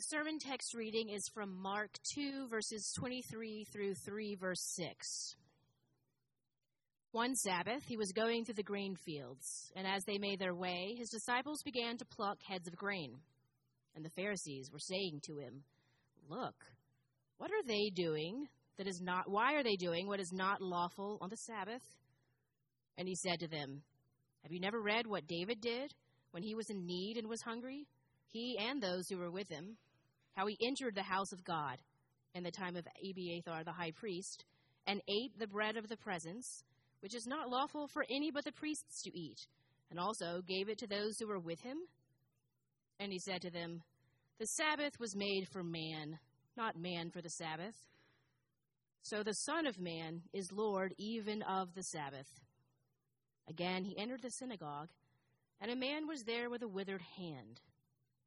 The sermon text reading is from Mark 2, verses 23 through 3, verse 6. One Sabbath, he was going through the grain fields, and as they made their way, his disciples began to pluck heads of grain. And the Pharisees were saying to him, Look, what are they doing that is not, why are they doing what is not lawful on the Sabbath? And he said to them, Have you never read what David did when he was in need and was hungry? he and those who were with him, how he entered the house of God in the time of Abiathar the high priest, and ate the bread of the presence, which is not lawful for any but the priests to eat, and also gave it to those who were with him? And he said to them, The Sabbath was made for man, not man for the Sabbath. So the Son of Man is Lord even of the Sabbath. Again he entered the synagogue, and a man was there with a withered hand.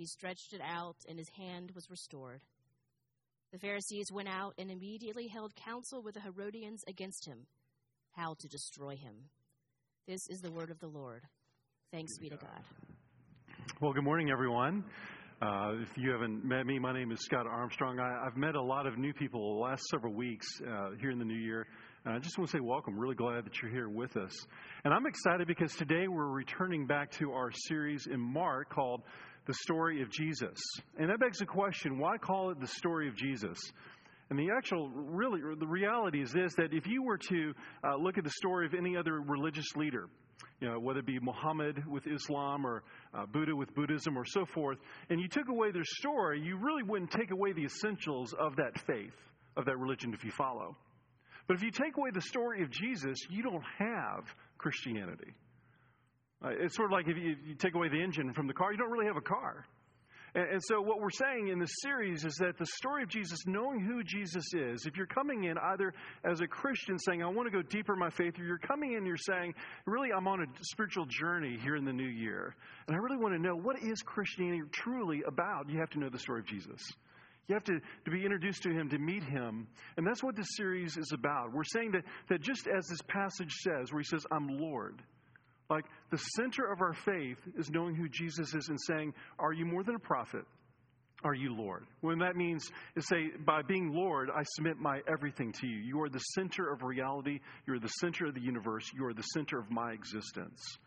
He stretched it out, and his hand was restored. The Pharisees went out and immediately held counsel with the Herodians against him, how to destroy him. This is the word of the Lord. Thanks be to God. Well, good morning, everyone. Uh, if you haven't met me, my name is Scott Armstrong. I, have met a lot of new people the last several weeks uh, here in the new year. And I just want to say welcome. Really glad that you're here with us. And I'm excited because today we're returning back to our series in Mark called the story of Jesus. And that begs the question why call it the story of Jesus? And the actual, really, the reality is this that if you were to uh, look at the story of any other religious leader, you know, whether it be Muhammad with Islam or uh, Buddha with Buddhism or so forth, and you took away their story, you really wouldn't take away the essentials of that faith, of that religion if you follow. But if you take away the story of Jesus, you don't have Christianity. Uh, it's sort of like if you, you, take away the engine from the car, you don't really have a car. And, and so, what we're saying in this series is that the story of Jesus, knowing who Jesus is, if you're coming in either as a Christian saying, I want to go deeper in my faith, or you're coming in and you're saying, really, I'm on a spiritual journey here in the new year, and I really want to know what is Christianity truly about, you have to know the story of Jesus. You have to, to be introduced to him, to meet him. And that's what this series is about. We're saying that, that just as this passage says, where he says, I'm Lord, like the center of our faith is knowing who Jesus is and saying, Are you more than a prophet? Are you Lord? When that means is say, by being Lord, I submit my everything to you. You are the center of reality. You are the center of the universe. You are the center of my existence.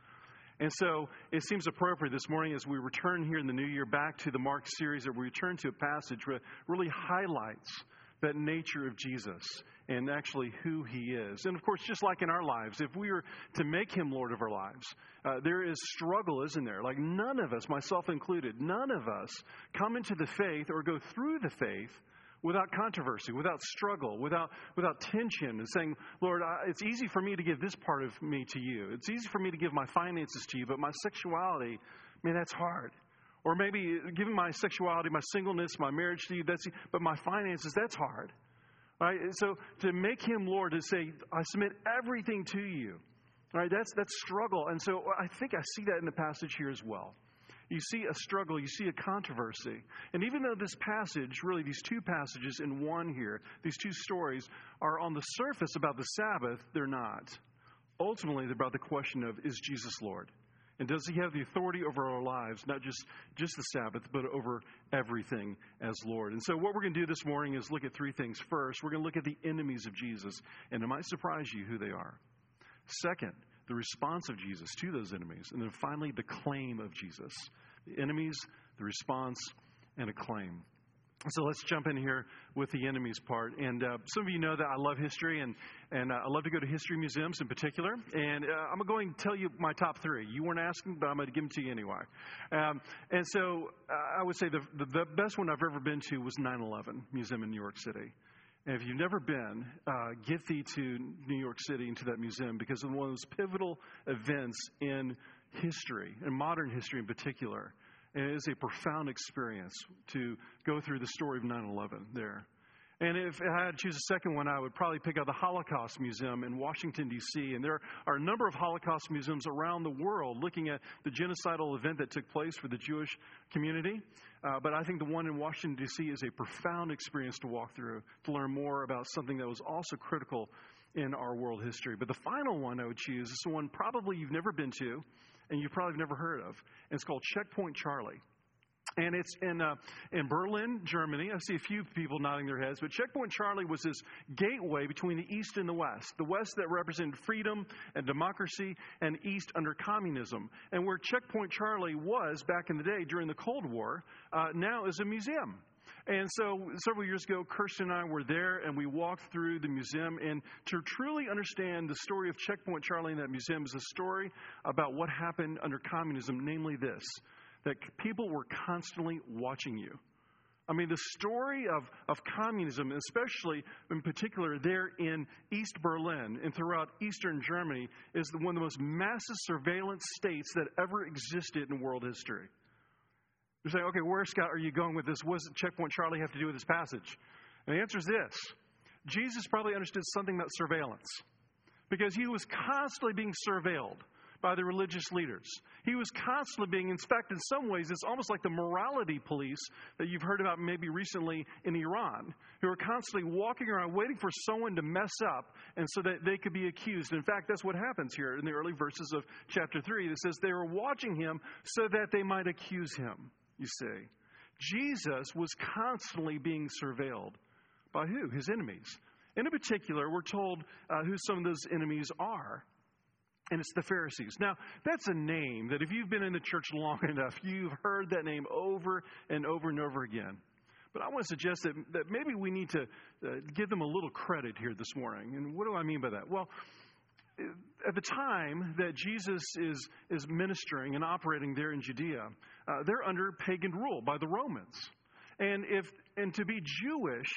And so it seems appropriate this morning as we return here in the new year back to the Mark series that we return to a passage that really highlights that nature of Jesus and actually who he is. And of course, just like in our lives, if we were to make him Lord of our lives, uh, there is struggle, isn't there? Like none of us, myself included, none of us come into the faith or go through the faith without controversy, without struggle, without, without tension, and saying, Lord, I, it's easy for me to give this part of me to you. It's easy for me to give my finances to you, but my sexuality, man, that's hard. Or maybe giving my sexuality, my singleness, my marriage to you, that's, but my finances, that's hard. Right? So to make him Lord, to say, I submit everything to you, right? That's, that's struggle. And so I think I see that in the passage here as well. You see a struggle, you see a controversy. And even though this passage, really these two passages in one here, these two stories, are on the surface about the Sabbath, they're not. Ultimately, they're about the question of, is Jesus Lord? And does he have the authority over our lives, not just, just the Sabbath, but over everything as Lord? And so, what we're going to do this morning is look at three things. First, we're going to look at the enemies of Jesus, and it might surprise you who they are. Second, the response of Jesus to those enemies. And then finally, the claim of Jesus. The enemies, the response, and a claim. So let's jump in here with the enemies part. And uh, some of you know that I love history, and, and uh, I love to go to history museums in particular. And uh, I'm going to tell you my top three. You weren't asking, but I'm going to give them to you anyway. Um, and so uh, I would say the, the, the, best one I've ever been to was 9 11 Museum in New York City. And if you've never been, uh, get thee to New York City and to that museum because it's one of those pivotal events in history, in modern history in particular It is a profound experience to go through the story of 9 11 there. And if I had to choose a second one, I would probably pick out the Holocaust Museum in Washington, D.C. And there are a number of Holocaust museums around the world looking at the genocidal event that took place for the Jewish community. Uh, but I think the one in Washington, D.C. is a profound experience to walk through, to learn more about something that was also critical in our world history. But the final one I would choose is the one probably you've never been to and you probably have never heard of. It's called Checkpoint Charlie and it's in uh, in Berlin, Germany. I see a few people nodding their heads, but Checkpoint Charlie was this gateway between the East and the West. The West that represented freedom and democracy, and East under communism. And where Checkpoint Charlie was back in the day during the Cold War, uh, now is a museum. And so several years ago, Kirsten and I were there and we walked through the museum. And to truly understand the story of Checkpoint Charlie in that museum is a story about what happened under communism, namely this that people were constantly watching you. I mean, the story of, of communism, especially in particular there in East Berlin and throughout Eastern Germany, is one of the most massive surveillance states that ever existed in world history. You're saying, okay, where, Scott, are you going with this? What does Checkpoint Charlie have to do with this passage? And the answer is this Jesus probably understood something about surveillance because he was constantly being surveilled by the religious leaders. He was constantly being inspected. In some ways, it's almost like the morality police that you've heard about maybe recently in Iran, who are constantly walking around waiting for someone to mess up and so that they could be accused. In fact, that's what happens here in the early verses of chapter 3. It says they were watching him so that they might accuse him, you see. Jesus was constantly being surveilled. By who? His enemies. And in particular, we're told uh, who some of those enemies are and it's the Pharisees. Now, that's a name that if you've been in the church long enough, you've heard that name over and over and over again. But I want to suggest that, that maybe we need to uh, give them a little credit here this morning. And what do I mean by that? Well, at the time that Jesus is, is ministering and operating there in Judea, uh, they're under pagan rule by the Romans. And, if, and to be Jewish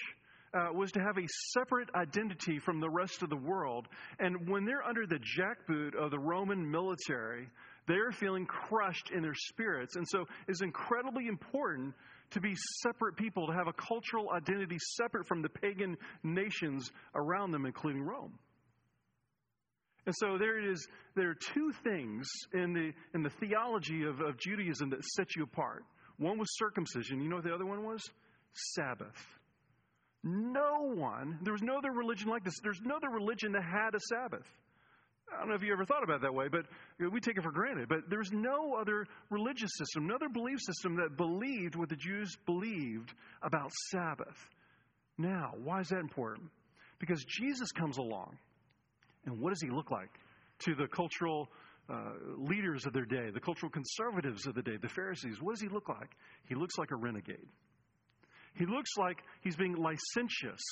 uh, was to have a separate identity from the rest of the world. And when they're under the jackboot of the Roman military, they're feeling crushed in their spirits. And so it's incredibly important to be separate people, to have a cultural identity separate from the pagan nations around them, including Rome. And so there it is. There are two things in the in the theology of, of Judaism that set you apart. One was circumcision. You know what the other one was? Sabbath. No one, there was no other religion like this. There's no other religion that had a Sabbath. I don't know if you ever thought about that way, but we take it for granted. But there's no other religious system, no other belief system that believed what the Jews believed about Sabbath. Now, why is that important? Because Jesus comes along, and what does he look like to the cultural uh, leaders of their day, the cultural conservatives of the day, the Pharisees? What does he look like? He looks like a renegade. He looks like he's being licentious.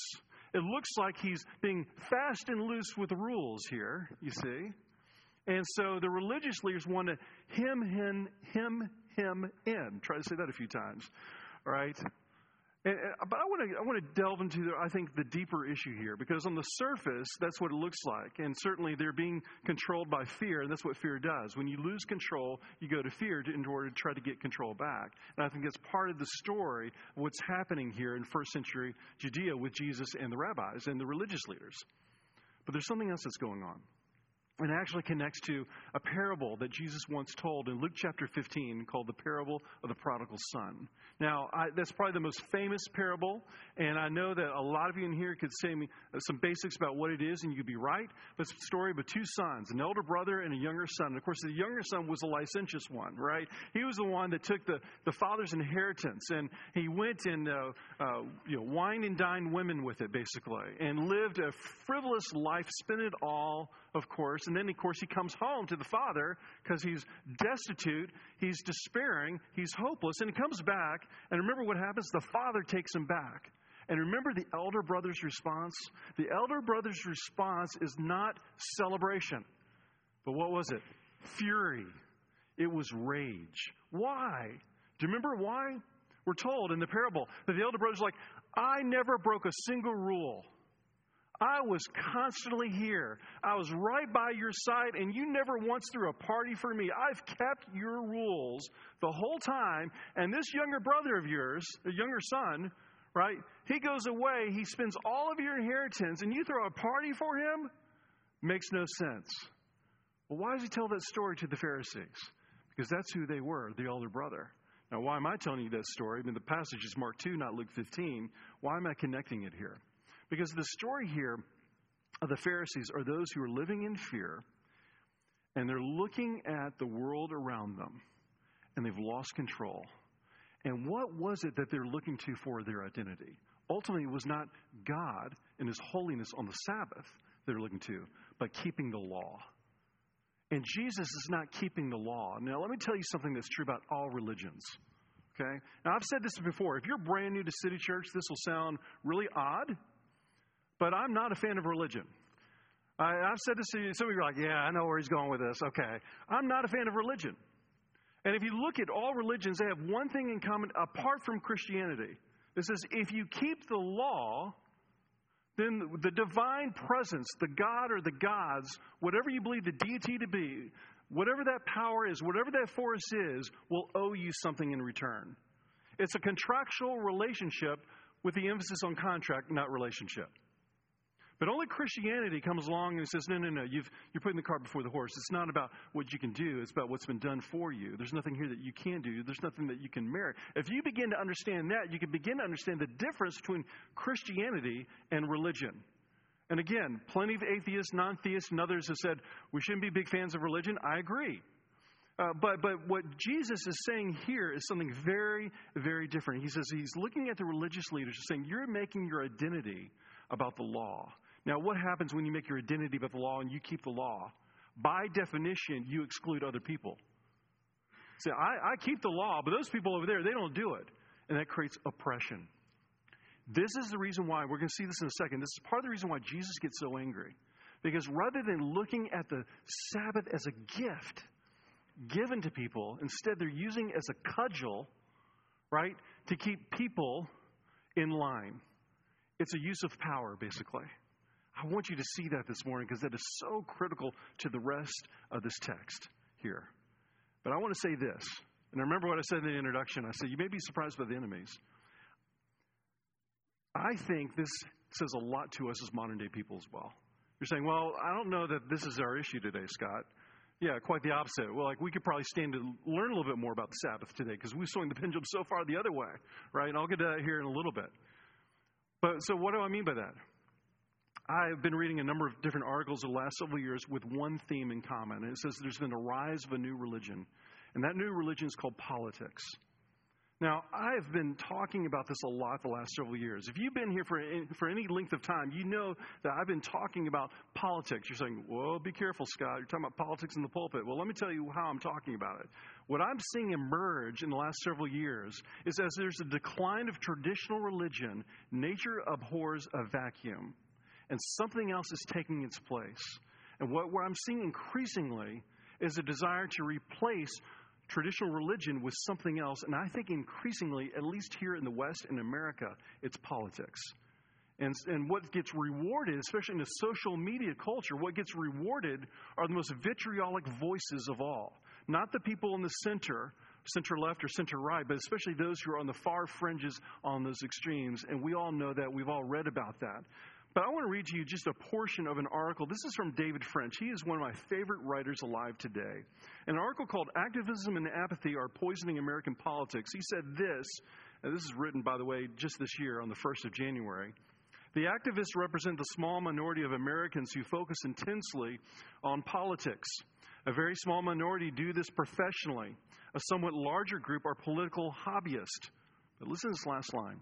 It looks like he's being fast and loose with rules here, you see. And so the religious leaders want to him, him, him, him in. Try to say that a few times. All right? And, uh, but I want to I want to delve into the, I think the deeper issue here because on the surface that's what it looks like, and certainly they're being controlled by fear, and that's what fear does. When you lose control, you go to fear to, in order to try to get control back. And I think that's part of the story of what's happening here in first century Judea with Jesus and the rabbis and the religious leaders. But there's something else that's going on. And it actually connects to a parable that Jesus once told in Luke chapter 15 called the parable of the prodigal son. Now, I, that's probably the most famous parable, and I know that a lot of you in here could say me uh, some basics about what it is, and you'd be right. But it's a story of two sons, an elder brother and a younger son. And of course, the younger son was a licentious one, right? He was the one that took the, the father's inheritance, and he went and uh, uh, you know, wine and dined women with it, basically, and lived a frivolous life, spent it all of course. And then, of course, he comes home to the father because he's destitute, he's despairing, he's hopeless, and he comes back. And remember what happens? The father takes him back. And remember the elder brother's response? The elder brother's response is not celebration, but what was it? Fury. It was rage. Why? Do you remember why? We're told in the parable that the elder brother's like, I never broke a single rule. I was constantly here. I was right by your side, and you never once threw a party for me. I've kept your rules the whole time. And this younger brother of yours, the younger son, right? He goes away, he spends all of your inheritance, and you throw a party for him? Makes no sense. Well, why does he tell that story to the Pharisees? Because that's who they were, the older brother. Now, why am I telling you that story? I mean, the passage is Mark 2, not Luke 15. Why am I connecting it here? Because the story here of the Pharisees are those who are living in fear and they're looking at the world around them and they've lost control. And what was it that they're looking to for their identity? Ultimately, it was not God and His holiness on the Sabbath they're looking to, but keeping the law. And Jesus is not keeping the law. Now, let me tell you something that's true about all religions. Okay? Now, I've said this before. If you're brand new to City Church, this will sound really odd, but I'm not a fan of religion. I, have said this to you. Some of you are like, yeah, I know where he's going with this. Okay. I'm not a fan of religion. And if you look at all religions, they have one thing in common apart from Christianity. It says, if you keep the law, then the divine presence, the God or the gods, whatever you believe the deity to be, whatever that power is, whatever that force is, will owe you something in return. It's a contractual relationship with the emphasis on contract, not relationship. But only Christianity comes along and says, no, no, no, you've, you're putting the cart before the horse. It's not about what you can do, it's about what's been done for you. There's nothing here that you can do, there's nothing that you can merit. If you begin to understand that, you can begin to understand the difference between Christianity and religion. And again, plenty of atheists, non theists, and others have said we shouldn't be big fans of religion. I agree. Uh, but, but what Jesus is saying here is something very, very different. He says he's looking at the religious leaders saying, You're making your identity about the law. Now, what happens when you make your identity about the law and you keep the law? By definition, you exclude other people. See, I, I keep the law, but those people over there, they don't do it. And that creates oppression. This is the reason why, we're going to see this in a second. This is part of the reason why Jesus gets so angry. Because rather than looking at the Sabbath as a gift given to people, instead they're using it as a cudgel, right, to keep people in line. It's a use of power, basically. I want you to see that this morning because that is so critical to the rest of this text here. But I want to say this, and I remember what I said in the introduction. I said, You may be surprised by the enemies. I think this says a lot to us as modern day people as well. You're saying, Well, I don't know that this is our issue today, Scott. Yeah, quite the opposite. Well, like we could probably stand to learn a little bit more about the Sabbath today because we've swung the pendulum so far the other way, right? And I'll get to that here in a little bit. But so, what do I mean by that? I've been reading a number of different articles the last several years with one theme in common. It says there's been a rise of a new religion. And that new religion is called politics. Now, I've been talking about this a lot the last several years. If you've been here for, for any length of time, you know that I've been talking about politics. You're saying, well, be careful, Scott. You're talking about politics in the pulpit. Well, let me tell you how I'm talking about it. What I'm seeing emerge in the last several years is as there's a decline of traditional religion, nature abhors a vacuum and something else is taking its place. And what, what I'm seeing increasingly is a desire to replace traditional religion with something else. And I think increasingly, at least here in the West, in America, it's politics. And, and what gets rewarded, especially in the social media culture, what gets rewarded are the most vitriolic voices of all. Not the people in the center, center left or center right, but especially those who are on the far fringes on those extremes. And we all know that. We've all read about that. But I want to read to you just a portion of an article. This is from David French. He is one of my favorite writers alive today. An article called Activism and Apathy Are Poisoning American Politics. He said this, and this is written, by the way, just this year on the 1st of January. The activists represent the small minority of Americans who focus intensely on politics. A very small minority do this professionally. A somewhat larger group are political hobbyists. But listen to this last line.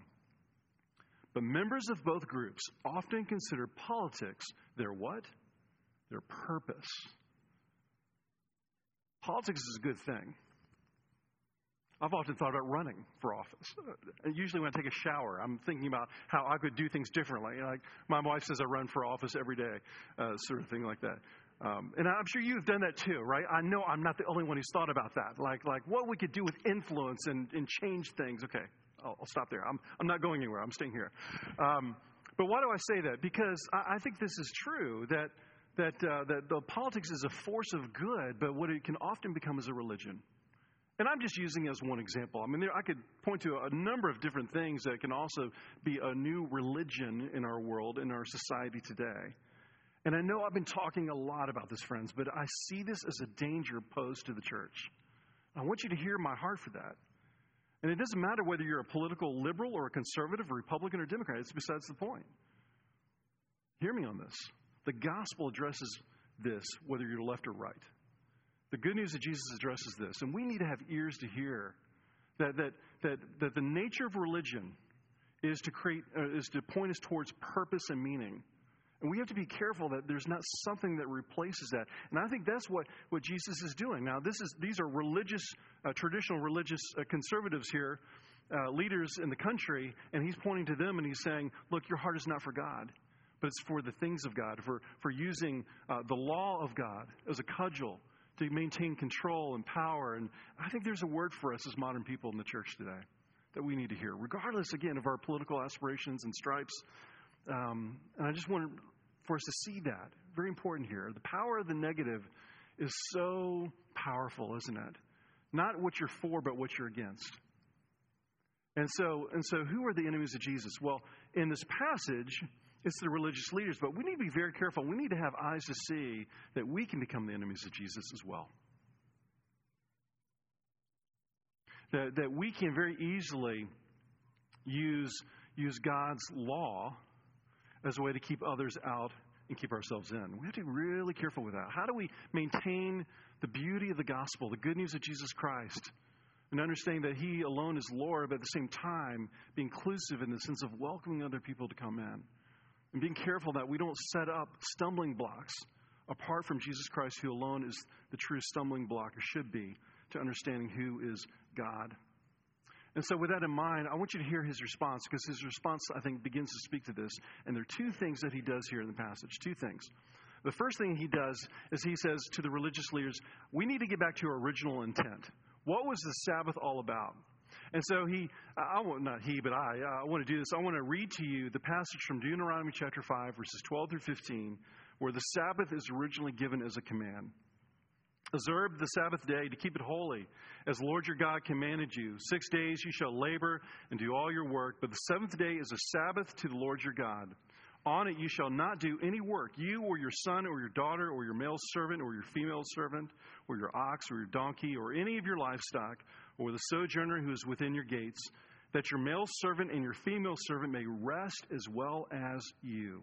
But members of both groups often consider politics their what? Their purpose. Politics is a good thing. I've often thought about running for office. Usually, when I take a shower, I'm thinking about how I could do things differently. Like my wife says, I run for office every day, uh, sort of thing like that. Um, and I'm sure you've done that too, right? I know I'm not the only one who's thought about that. Like, like what we could do with influence and, and change things. Okay, I'll, I'll stop there. I'm, I'm not going anywhere. I'm staying here. Um, But why do I say that? Because I, I think this is true that, that, uh, that the politics is a force of good, but what it can often become is a religion. And I'm just using as one example. I mean, there, I could point to a number of different things that can also be a new religion in our world, in our society today. And I know I've been talking a lot about this, friends, but I see this as a danger posed to the church. I want you to hear my heart for that. And it doesn't matter whether you're a political liberal or a conservative, Republican or Democrat, it's besides the point. Hear me on this. The gospel addresses this, whether you're left or right. The good news of Jesus addresses this, and we need to have ears to hear that, that, that, that the nature of religion is to create uh, is to point us towards purpose and meaning. And we have to be careful that there's not something that replaces that. And I think that's what, what Jesus is doing. Now, this is, these are religious, uh, traditional religious uh, conservatives here, uh, leaders in the country, and he's pointing to them and he's saying, Look, your heart is not for God, but it's for the things of God, for, for using uh, the law of God as a cudgel to maintain control and power. And I think there's a word for us as modern people in the church today that we need to hear, regardless, again, of our political aspirations and stripes. Um, and I just want for us to see that. Very important here. The power of the negative is so powerful, isn't it? Not what you're for, but what you're against. And so, and so, who are the enemies of Jesus? Well, in this passage, it's the religious leaders, but we need to be very careful. We need to have eyes to see that we can become the enemies of Jesus as well. That, that we can very easily use, use God's law as a way to keep others out and keep ourselves in. We have to be really careful with that. How do we maintain the beauty of the gospel, the good news of Jesus Christ, and understanding that He alone is Lord, but at the same time be inclusive in the sense of welcoming other people to come in? And being careful that we don't set up stumbling blocks apart from Jesus Christ, who alone is the true stumbling block, or should be, to understanding who is God. And so, with that in mind, I want you to hear his response because his response, I think, begins to speak to this. And there are two things that he does here in the passage. Two things. The first thing he does is he says to the religious leaders, We need to get back to our original intent. What was the Sabbath all about? And so he, I want, not he, but I, I want to do this. I want to read to you the passage from Deuteronomy chapter 5, verses 12 through 15, where the Sabbath is originally given as a command. Observe the Sabbath day to keep it holy, as Lord your God commanded you. Six days you shall labor and do all your work, but the seventh day is a Sabbath to the Lord your God. On it you shall not do any work, you or your son or your daughter or your male servant or your female servant or your ox or your donkey or any of your livestock or the sojourner who is within your gates, that your male servant and your female servant may rest as well as you.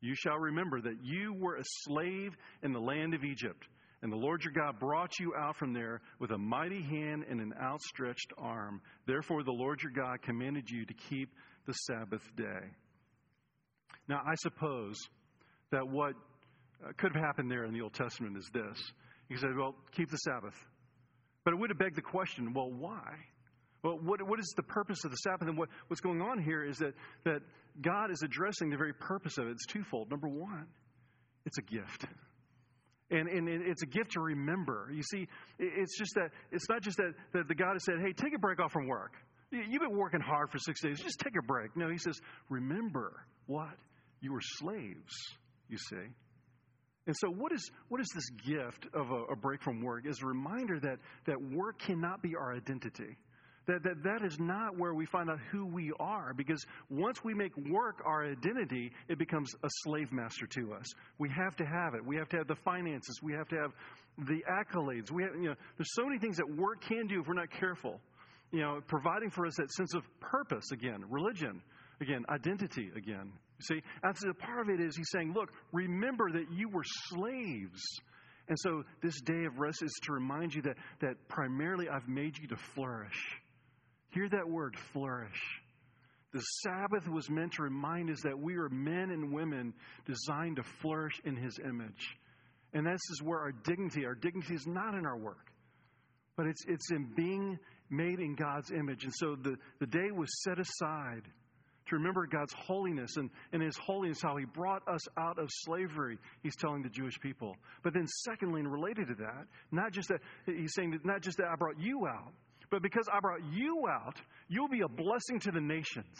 You shall remember that you were a slave in the land of Egypt and the Lord your God brought you out from there with a mighty hand and an outstretched arm. Therefore, the Lord your God commanded you to keep the Sabbath day. Now, I suppose that what uh, could have happened there in the Old Testament is this. He said, well, keep the Sabbath. But it would have begged the question, well, why? Well, what, what is the purpose of the Sabbath? And what, what's going on here is that, that God is addressing the very purpose of it. It's twofold. Number one, it's a gift. And, and it's a gift to remember. You see, it's just that, it's not just that, that the God has said, hey, take a break off from work. You've been working hard for six days. Just take a break. No, he says, remember what? You were slaves, you see. And so, what is, what is this gift of a, a break from work? Is a reminder that, that work cannot be our identity. That, that that is not where we find out who we are because once we make work our identity, it becomes a slave master to us. We have to have it. We have to have the finances. We have to have the accolades. We have, you know, there's so many things that work can do if we're not careful. You know, providing for us that sense of purpose again, religion again, identity again. See, that's a part of it is he's saying, look, remember that you were slaves. And so this day of rest is to remind you that, that primarily I've made you to flourish. Hear that word, flourish. The Sabbath was meant to remind us that we are men and women designed to flourish in His image. And this is where our dignity, our dignity is not in our work, but it's, it's in being made in God's image. And so the, the day was set aside to remember God's holiness and, and His holiness, how He brought us out of slavery, He's telling the Jewish people. But then, secondly, and related to that, not just that, He's saying that not just that I brought you out, but because I brought you out, you'll be a blessing to the nations.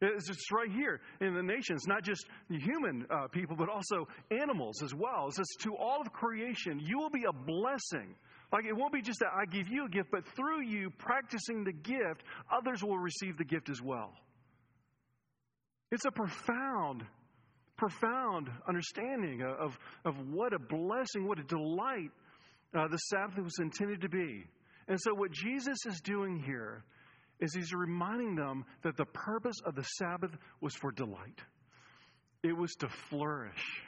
It's right here in the nations, not just human uh, people, but also animals as well. It says, to all of creation, you will be a blessing. Like it won't be just that I give you a gift, but through you practicing the gift, others will receive the gift as well. It's a profound, profound understanding of, of what a blessing, what a delight uh, the Sabbath was intended to be. And so, what Jesus is doing here is he's reminding them that the purpose of the Sabbath was for delight, it was to flourish.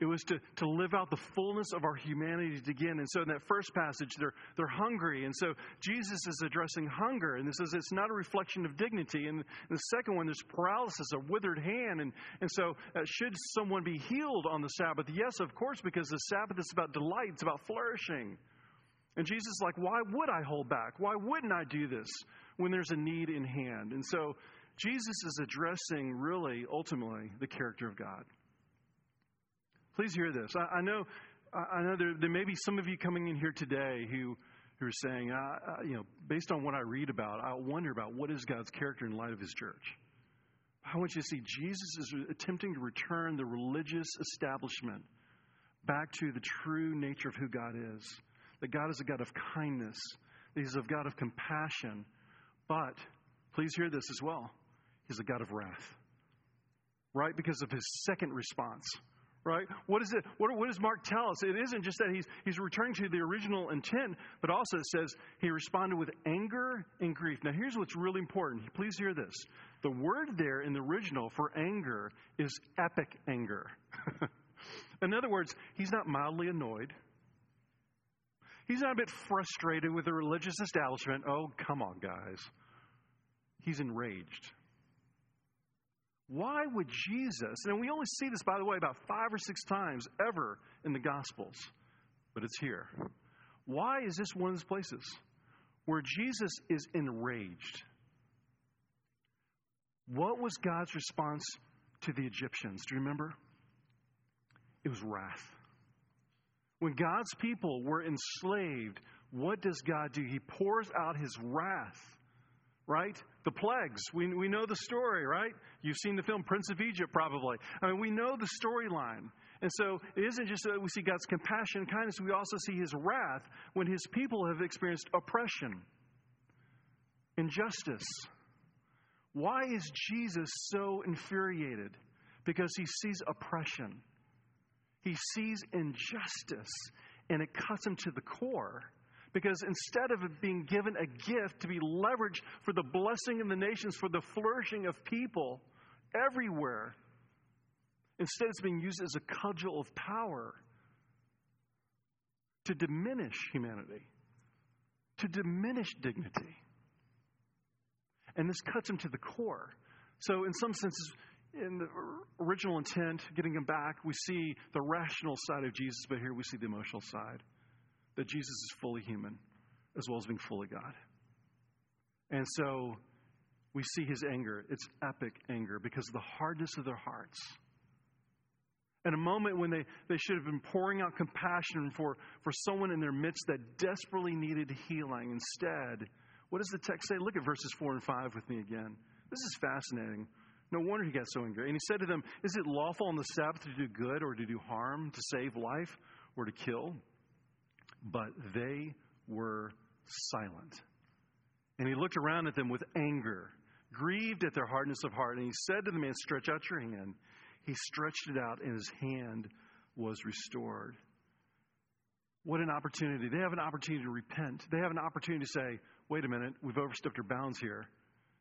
It was to, to live out the fullness of our humanity again. And so in that first passage, they're, they're hungry. And so Jesus is addressing hunger. And this is it's not a reflection of dignity. And the second one, there's paralysis, a withered hand. And, and so uh, should someone be healed on the Sabbath? Yes, of course, because the Sabbath is about delight, it's about flourishing. And Jesus is like, why would I hold back? Why wouldn't I do this when there's a need in hand? And so Jesus is addressing really, ultimately, the character of God. Please hear this. I, I know, I know there, there, may be some of you coming in here today who, who are saying, uh, you know, based on what I read about, I wonder about what is God's character in light of His church. I want you to see Jesus is attempting to return the religious establishment back to the true nature of who God is. That God is a God of kindness, that He's a God of compassion, but please hear this as well He's a God of wrath. Right? Because of His second response right? What is it? What, what, does Mark tell us? It isn't just that he's, he's returning to the original intent, but also it says he responded with anger and grief. Now, here's what's really important. Please hear this. The word there in the original for anger is epic anger. in other words, he's not mildly annoyed. He's not a bit frustrated with the religious establishment. Oh, come on, guys. He's enraged. Why would Jesus, and we only see this, by the way, about five or six times ever in the Gospels, but it's here. Why is this one of those places where Jesus is enraged? What was God's response to the Egyptians? Do you remember? It was wrath. When God's people were enslaved, what does God do? He pours out his wrath right? The plagues. We, we know the story, right? You've seen the film Prince of Egypt, probably. I mean, we know the storyline. And so it isn't just that we see God's compassion and kindness, we also see his wrath when his people have experienced oppression, injustice. Why is Jesus so infuriated? Because he sees oppression, he sees injustice, and it cuts him to the core. Because instead of it being given a gift to be leveraged for the blessing of the nations, for the flourishing of people everywhere, instead it's being used as a cudgel of power to diminish humanity, to diminish dignity. And this cuts him to the core. So, in some senses, in the original intent, getting him back, we see the rational side of Jesus, but here we see the emotional side that Jesus is fully human as well as being fully God. And so we see his anger. It's epic anger because of the hardness of their hearts. At a moment when they, they should have been pouring out compassion for, for someone in their midst that desperately needed healing, instead, what does the text say? Look at verses 4 and 5 with me again. This is fascinating. No wonder he got so angry. And he said to them, Is it lawful on the Sabbath to do good or to do harm, to save life or to kill? But they were silent. And he looked around at them with anger, grieved at their hardness of heart, and he said to the man, Stretch out your hand. He stretched it out, and his hand was restored. What an opportunity. They have an opportunity to repent. They have an opportunity to say, Wait a minute, we've overstepped our bounds here.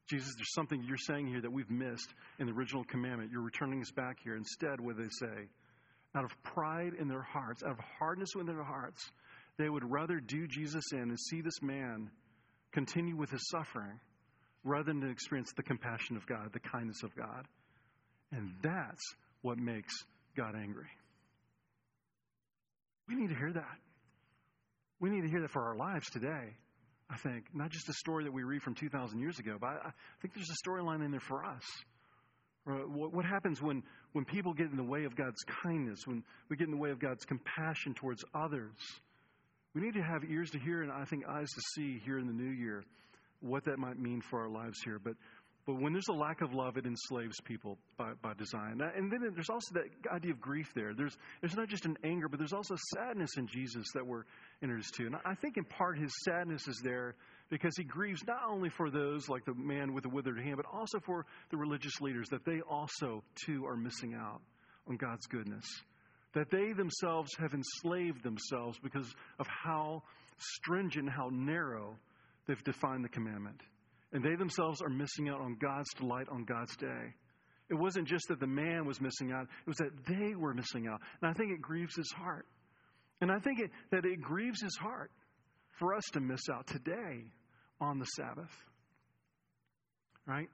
Jesus, there's something you're saying here that we've missed in the original commandment. You're returning us back here. Instead, what they say? Out of pride in their hearts, out of hardness within their hearts, they would rather do Jesus in and see this man continue with his suffering rather than experience the compassion of God, the kindness of God. And that's what makes God angry. We need to hear that. We need to hear that for our lives today, I think. Not just a story that we read from 2,000 years ago, but I think there's a storyline in there for us. What happens when, when people get in the way of God's kindness, when we get in the way of God's compassion towards others? We need to have ears to hear and I think eyes to see here in the new year what that might mean for our lives here. But But when there's a lack of love, it enslaves people by, by design. And then there's also that idea of grief there. There's, there's not just an anger, but there's also sadness in Jesus that we're introduced to. And I think in part his sadness is there because he grieves not only for those like the man with the withered hand, but also for the religious leaders that they also, too, are missing out on God's goodness. That they themselves have enslaved themselves because of how stringent, how narrow they've defined the commandment. And they themselves are missing out on God's delight on God's day. It wasn't just that the man was missing out, it was that they were missing out. And I think it grieves his heart. And I think it, that it grieves his heart for us to miss out today on the Sabbath. Right?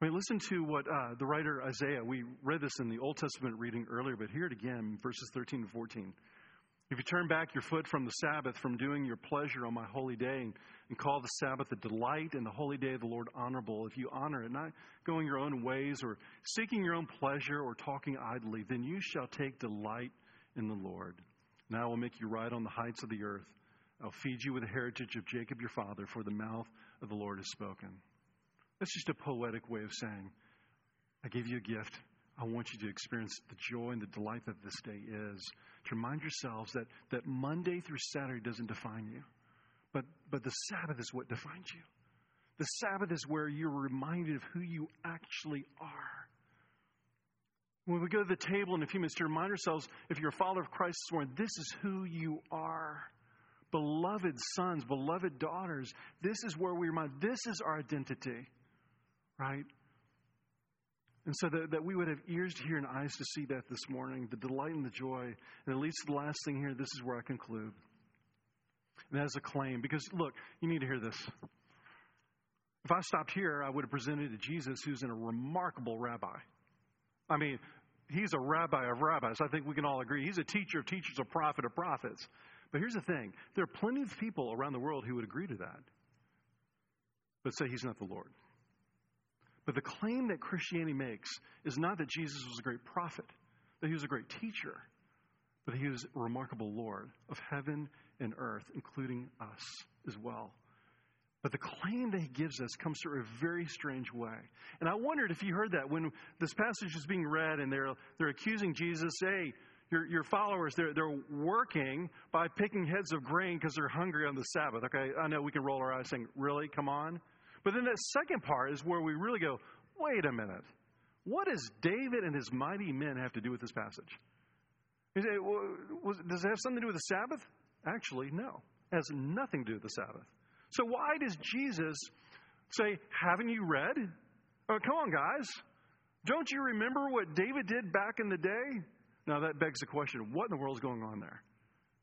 I mean, listen to what uh, the writer Isaiah, we read this in the Old Testament reading earlier, but hear it again, verses 13 to 14. If you turn back your foot from the Sabbath, from doing your pleasure on my holy day, and, and call the Sabbath a delight and the holy day of the Lord honorable, if you honor it, not going your own ways or seeking your own pleasure or talking idly, then you shall take delight in the Lord. And I will make you ride on the heights of the earth. I'll feed you with the heritage of Jacob your father, for the mouth of the Lord has spoken. That's just a poetic way of saying, I give you a gift. I want you to experience the joy and the delight that this day is. To remind yourselves that, that Monday through Saturday doesn't define you, but, but the Sabbath is what defines you. The Sabbath is where you're reminded of who you actually are. When we go to the table in a few minutes to remind ourselves, if you're a follower of Christ this morning, this is who you are. Beloved sons, beloved daughters, this is where we remind, this is our identity, right? And so that, that we would have ears to hear and eyes to see that this morning, the delight and the joy. And at least the last thing here, this is where I conclude. And that is a claim. Because look, you need to hear this. If I stopped here, I would have presented to Jesus, who's a remarkable rabbi. I mean, he's a rabbi of rabbis. I think we can all agree. He's a teacher of teachers, a prophet of prophets. But here's the thing there are plenty of people around the world who would agree to that, but say he's not the Lord. But the claim that Christianity makes is not that Jesus was a great prophet, that he was a great teacher, but that he was a remarkable Lord of heaven and earth, including us as well. But the claim that he gives us comes through a very strange way. And I wondered if you heard that when this passage is being read and they're, they're accusing Jesus, hey, your, your followers, they're, they're working by picking heads of grain because they're hungry on the Sabbath. Okay, I know we can roll our eyes saying, really? Come on? But then that second part is where we really go, wait a minute. What does David and his mighty men have to do with this passage? Say, well, does it have something to do with the Sabbath? Actually, no. It has nothing to do with the Sabbath. So why does Jesus say, haven't you read? Oh, come on, guys. Don't you remember what David did back in the day? Now that begs the question, what in the world is going on there?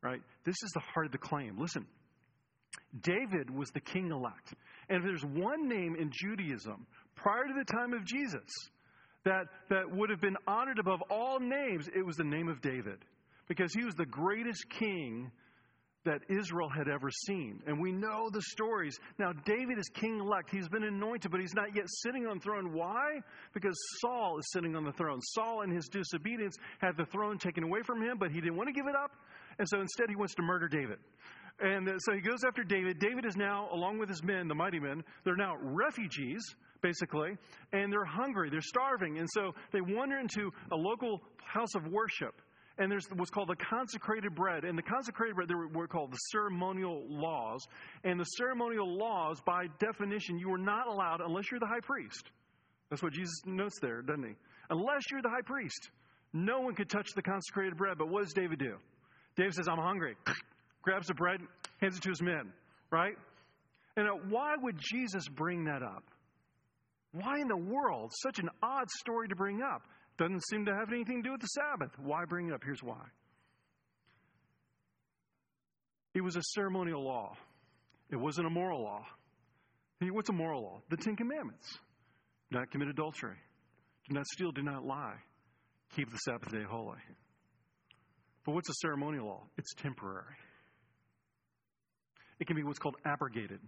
Right? This is the heart of the claim. Listen, David was the king elect. And if there's one name in Judaism prior to the time of Jesus that, that would have been honored above all names, it was the name of David. Because he was the greatest king that Israel had ever seen. And we know the stories. Now, David is king elect. He's been anointed, but he's not yet sitting on the throne. Why? Because Saul is sitting on the throne. Saul, in his disobedience, had the throne taken away from him, but he didn't want to give it up. And so instead, he wants to murder David. And uh, so he goes after David. David is now, along with his men, the mighty men, they're now refugees, basically, and they're hungry, they're starving. And so they wander into a local house of worship. And there's what's called the consecrated bread. And the consecrated bread, they were called the ceremonial laws. And the ceremonial laws, by definition, you were not allowed unless you're the high priest. That's what Jesus notes there, doesn't he? Unless you're the high priest, no one could touch the consecrated bread. But what does David do? David says, I'm hungry grabs the bread, hands it to his men, right? And uh, why would Jesus bring that up? Why in the world? Such an odd story to bring up. Doesn't seem to have anything to do with the Sabbath. Why bring it up? Here's why. It was a ceremonial law. It wasn't a moral law. What's a moral law? The Ten Commandments. Do not commit adultery. Do not steal. Do not lie. Keep the Sabbath day holy. But what's a ceremonial law? It's temporary. It can be what's called abrogated.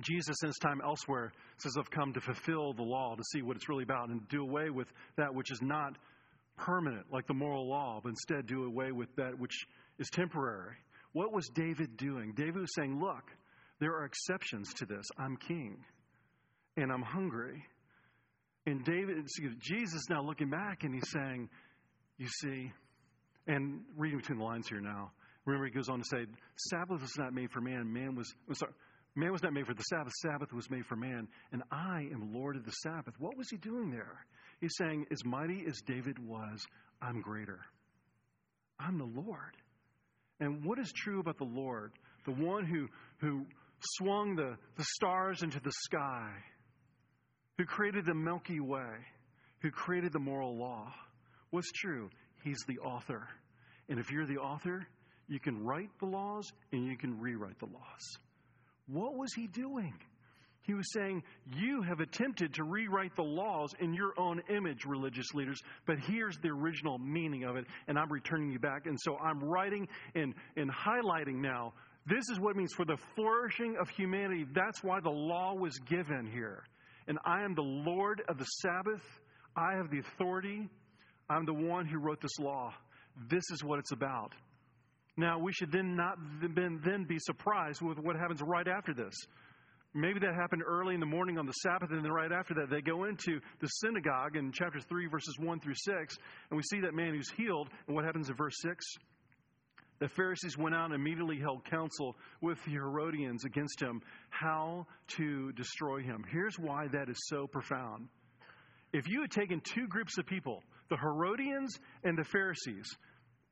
Jesus, in his time elsewhere, says, I've come to fulfill the law, to see what it's really about, and do away with that which is not permanent, like the moral law, but instead do away with that which is temporary. What was David doing? David was saying, Look, there are exceptions to this. I'm king. and I'm hungry. And David, Jesus now looking back and he's saying, You see, and reading between the lines here now, remember he goes on to say, Sabbath was not made for man, man was, sorry, man was not made for the Sabbath, Sabbath was made for man, and I am Lord of the Sabbath. What was he doing there? He's saying, As mighty as David was, I'm greater. I'm the Lord. And what is true about the Lord? The one who, who swung the, the stars into the sky who created the Milky Way, who created the moral law. What's true? He's the author. And if you're the author, you can write the laws and you can rewrite the laws. What was he doing? He was saying, You have attempted to rewrite the laws in your own image, religious leaders, but here's the original meaning of it, and I'm returning you back. And so I'm writing and, and highlighting now. This is what it means for the flourishing of humanity. That's why the law was given here and I am the Lord of the Sabbath. I have the authority. I'm the one who wrote this law. This is what it's about. Now, we should then not then be surprised with what happens right after this. Maybe that happened early in the morning on the Sabbath, and then right after that, they go into the synagogue in chapters 3, verses 1 through 6, and we see that man who's healed. And what happens in verse 6? The Pharisees went out and immediately held counsel with the Herodians against him, how to destroy him. Here's why that is so profound. If you had taken two groups of people, the Herodians and the Pharisees,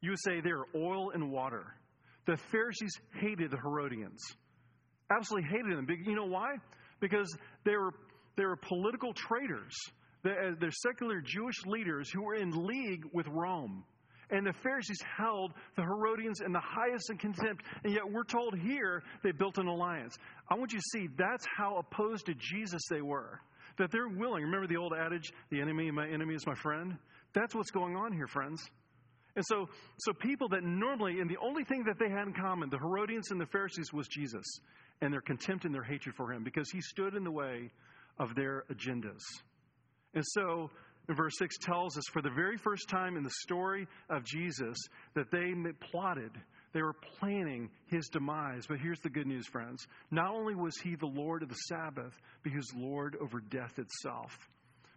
you would say they're oil and water. The Pharisees hated the Herodians, absolutely hated them. You know why? Because they were, they were political traitors. Uh, they're secular Jewish leaders who were in league with Rome. And the Pharisees held the Herodians in the highest in contempt, and yet we're told here they built an alliance. I want you to see that's how opposed to Jesus they were. That they're willing. Remember the old adage, the enemy of my enemy is my friend? That's what's going on here, friends. And so, so people that normally, and the only thing that they had in common, the Herodians and the Pharisees, was Jesus and their contempt and their hatred for him because he stood in the way of their agendas. And so in verse 6 tells us for the very first time in the story of Jesus that they plotted, they were planning his demise. But here's the good news, friends. Not only was he the Lord of the Sabbath, but he was Lord over death itself.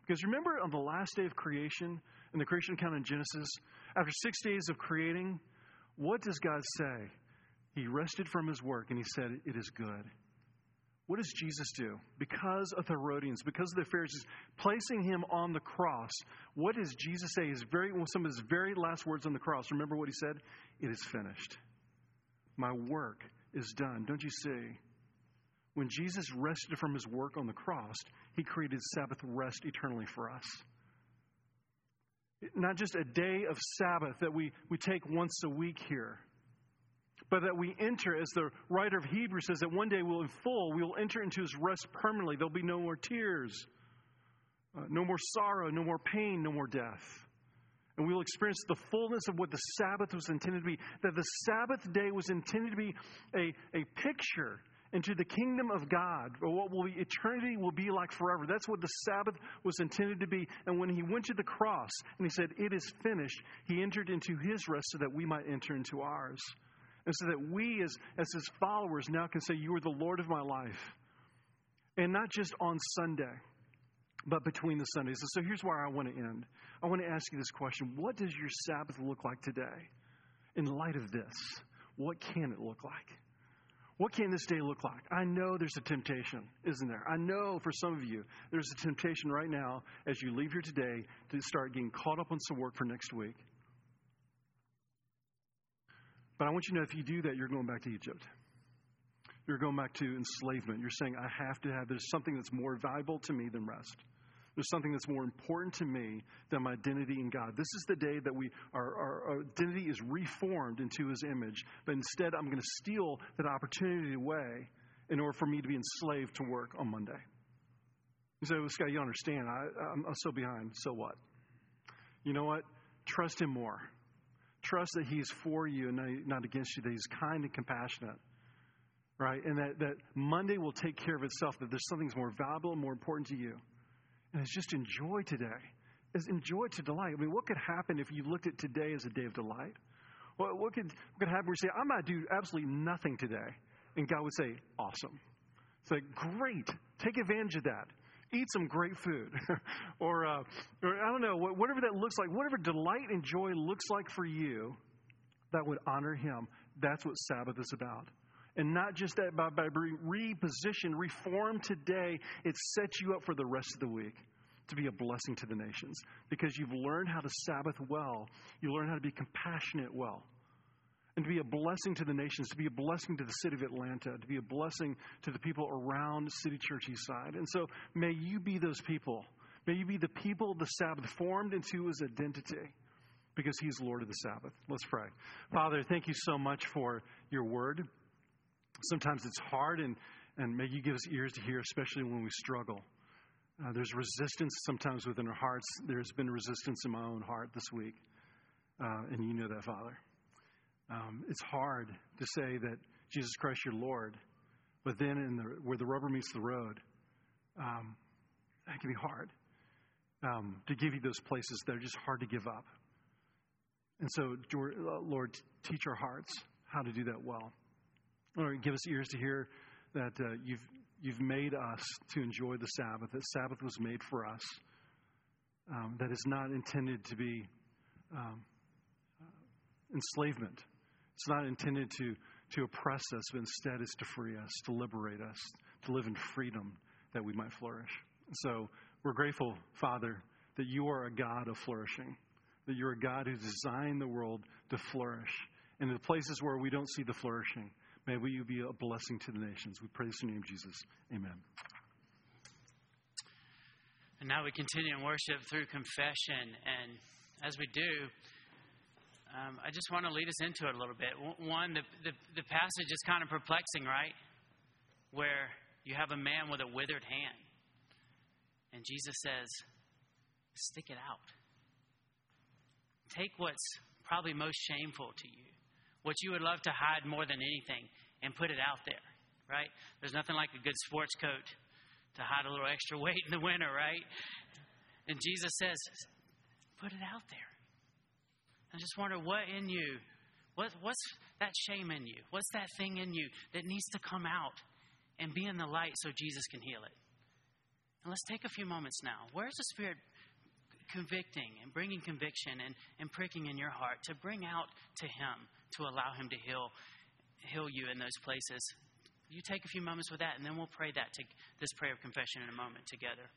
Because remember on the last day of creation, in the creation account in Genesis, after six days of creating, what does God say? He rested from his work and he said, It is good. What does Jesus do? Because of the Herodians, because of the Pharisees, placing him on the cross, what does Jesus say? His very, some of his very last words on the cross. Remember what he said? It is finished. My work is done. Don't you see? When Jesus rested from his work on the cross, he created Sabbath rest eternally for us. Not just a day of Sabbath that we, we take once a week here but that we enter, as the writer of Hebrews says, that one day we'll in full, we will enter into his rest permanently. There'll be no more tears, uh, no more sorrow, no more pain, no more death. And we will experience the fullness of what the Sabbath was intended to be. That the Sabbath day was intended to be a, a picture into the kingdom of God, or what will be, eternity will be like forever. That's what the Sabbath was intended to be. And when he went to the cross and he said, It is finished, he entered into his rest so that we might enter into ours. And so that we, as, as his followers, now can say, You are the Lord of my life. And not just on Sunday, but between the Sundays. And so here's where I want to end. I want to ask you this question What does your Sabbath look like today? In light of this, what can it look like? What can this day look like? I know there's a temptation, isn't there? I know for some of you, there's a temptation right now as you leave here today to start getting caught up on some work for next week. But I want you to know if you do that, you're going back to Egypt. You're going back to enslavement. You're saying, I have to have, there's something that's more valuable to me than rest. There's something that's more important to me than my identity in God. This is the day that we our, our, identity is reformed into His image. But instead, I'm going to steal that opportunity away in order for me to be enslaved to work on Monday. You say, well, Scott, you understand. I, I'm, I'm so behind. So what? You know what? Trust Him more. Trust that He's for you and not against you, that He's kind and compassionate. Right? And that, that Monday will take care of itself, that there's something more valuable and more important to you. And it's just enjoy today. It's enjoy to delight. I mean, what could happen if you looked at today as a day of delight? What, what, could, what could happen where you say, I might do absolutely nothing today? And God would say, Awesome. It's like, great. Take advantage of that. eat some great food. or, uh, or, I don't know, whatever that looks like, whatever delight and joy looks like for you that would honor Him. That's what Sabbath is about. And not just that, by, by reposition, reform today, it sets you up for the rest of the week to be a blessing to the nations because you've learned how to Sabbath well. You learn how to be compassionate well and to be a blessing to the nations, to be a blessing to the city of Atlanta, to be a blessing to the people around City Church Eastside. And so may you be those people. May you be the people the Sabbath formed into his identity because he's Lord of the Sabbath. Let's pray. Father, thank you so much for your word. Sometimes it's hard, and, and may you give us ears to hear, especially when we struggle. Uh, there's resistance sometimes within our hearts. There's been resistance in my own heart this week. Uh, and you know that, Father. Um, it's hard to say that Jesus Christ, your Lord, but then in the, where the rubber meets the road, um, that can be hard um, to give you those places that are just hard to give up. And so, uh, Lord, teach our hearts how to do that well. Lord, give us ears to hear that uh, you've, you've made us to enjoy the Sabbath, that Sabbath was made for us, um, that is not intended to be um, enslavement it's not intended to, to oppress us, but instead is to free us, to liberate us, to live in freedom that we might flourish. So we're grateful, Father, that you are a God of flourishing, that you're a God who designed the world to flourish. And the places where we don't see the flourishing, may we be a blessing to the nations. We praise the name Jesus. Amen. And now we continue in worship through confession. And as we do, um, I just want to lead us into it a little bit. One, the, the, the passage is kind of perplexing, right? Where you have a man with a withered hand. And Jesus says, stick it out. Take what's probably most shameful to you, what you would love to hide more than anything, and put it out there, right? There's nothing like a good sports coat to hide a little extra weight in the winter, right? And Jesus says, put it out there. I just wonder what in you, what, what's that shame in you? What's that thing in you that needs to come out and be in the light so Jesus can heal it? And let's take a few moments now. Where's the Spirit convicting and bringing conviction and, and pricking in your heart to bring out to Him, to allow Him to heal, heal you in those places? You take a few moments with that, and then we'll pray that to this prayer of confession in a moment together.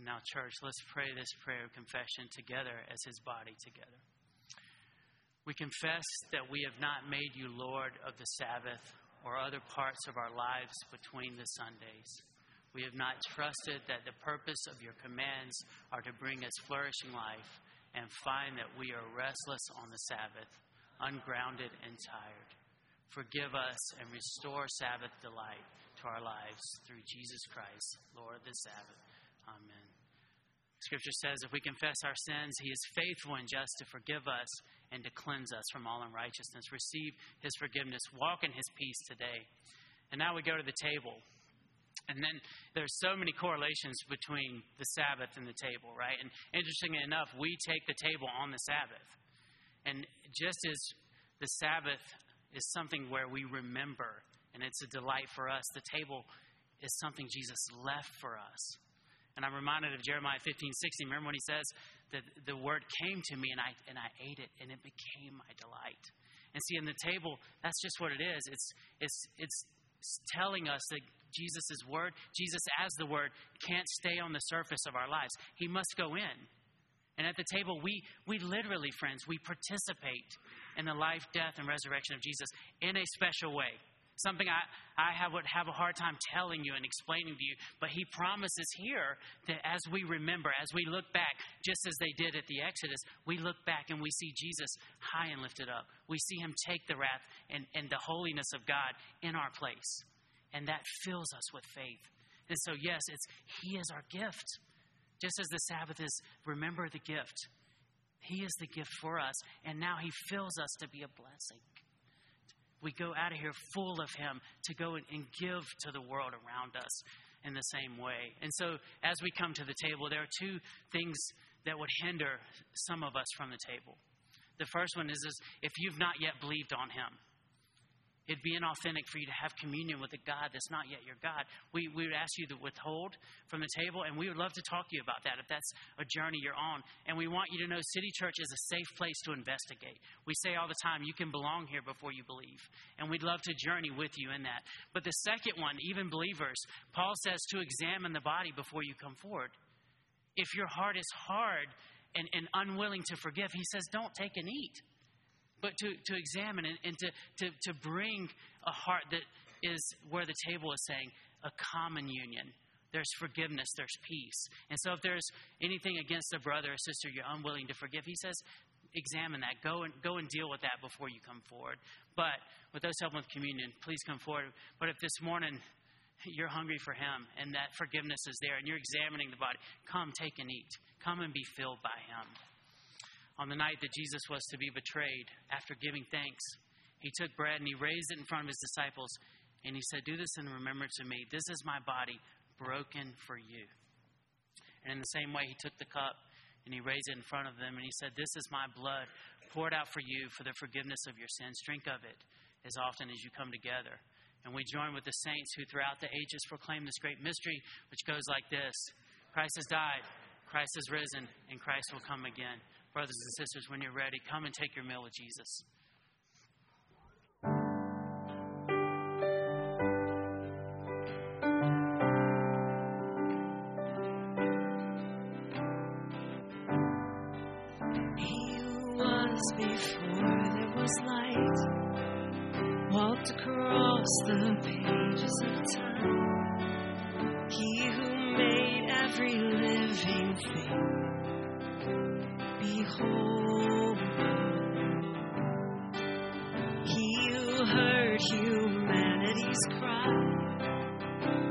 And now, church, let's pray this prayer of confession together as His body together. We confess that we have not made you Lord of the Sabbath or other parts of our lives between the Sundays. We have not trusted that the purpose of your commands are to bring us flourishing life and find that we are restless on the Sabbath, ungrounded and tired. Forgive us and restore Sabbath delight to our lives through Jesus Christ, Lord of the Sabbath. Amen. Scripture says if we confess our sins, He is faithful and just to forgive us and to cleanse us from all unrighteousness. Receive His forgiveness. Walk in His peace today. And now we go to the table. And then there's so many correlations between the Sabbath and the table, right? And interestingly enough, we take the table on the Sabbath. And just as the Sabbath is something where we remember and it's a delight for us, the table is something Jesus left for us. And I'm reminded of Jeremiah 15, 16. Remember when he says that the word came to me and I, and I ate it and it became my delight. And see, in the table, that's just what it is. It's, it's, it's telling us that Jesus' word, Jesus as the word, can't stay on the surface of our lives. He must go in. And at the table, we, we literally, friends, we participate in the life, death, and resurrection of Jesus in a special way. Something I, I have, would have a hard time telling you and explaining to you, but he promises here that as we remember, as we look back, just as they did at the Exodus, we look back and we see Jesus high and lifted up. We see him take the wrath and, and the holiness of God in our place. And that fills us with faith. And so, yes, it's He is our gift. Just as the Sabbath is, remember the gift. He is the gift for us, and now He fills us to be a blessing. We go out of here full of Him to go and give to the world around us in the same way. And so, as we come to the table, there are two things that would hinder some of us from the table. The first one is, if you've not yet believed on Him It'd be inauthentic for you to have communion with a God that's not yet your God. We, we would ask you to withhold from the table, and we would love to talk to you about that if that's a journey you're on. And we want you to know City Church is a safe place to investigate. We say all the time, you can belong here before you believe. And we'd love to journey with you in that. But the second one, even believers, Paul says to examine the body before you come forward. If your heart is hard and, and unwilling to forgive, he says, don't take and eat but to, to examine and, and to, to, to bring a heart that is where the table is saying a common union. There's forgiveness, there's peace. And so if there's anything against a brother or sister you're unwilling to forgive, he says, examine that. Go and go and deal with that before you come forward. But with those helping with communion, please come forward. But if this morning you're hungry for him and that forgiveness is there and you're examining the body, come take and eat. Come and be filled by him. On the night that Jesus was to be betrayed, after giving thanks, he took bread and he raised it in front of his disciples and he said, Do this in remembrance of me. This is my body broken for you. And in the same way, he took the cup and he raised it in front of them and he said, This is my blood poured out for you for the forgiveness of your sins. Drink of it as often as you come together. And we join with the saints who throughout the ages proclaim this great mystery, which goes like this Christ has died, Christ has risen, and Christ will come again. Brothers and sisters, when you're ready, come and take your meal with Jesus. Before there was light, walked across the pages of time. He who made every living thing behold. He heard humanity's cry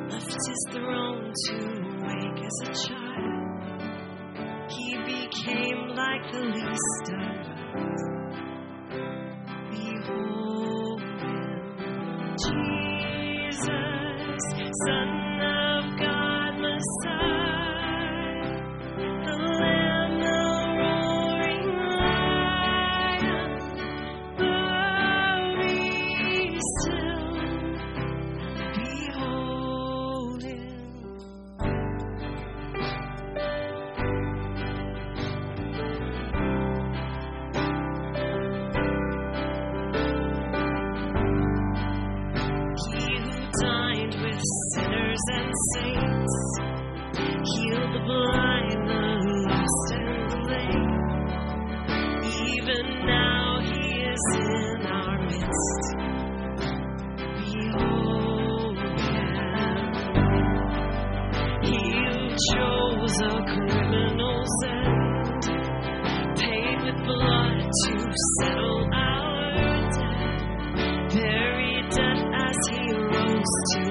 left his throne to wake as a child. He became like the least of. trust you.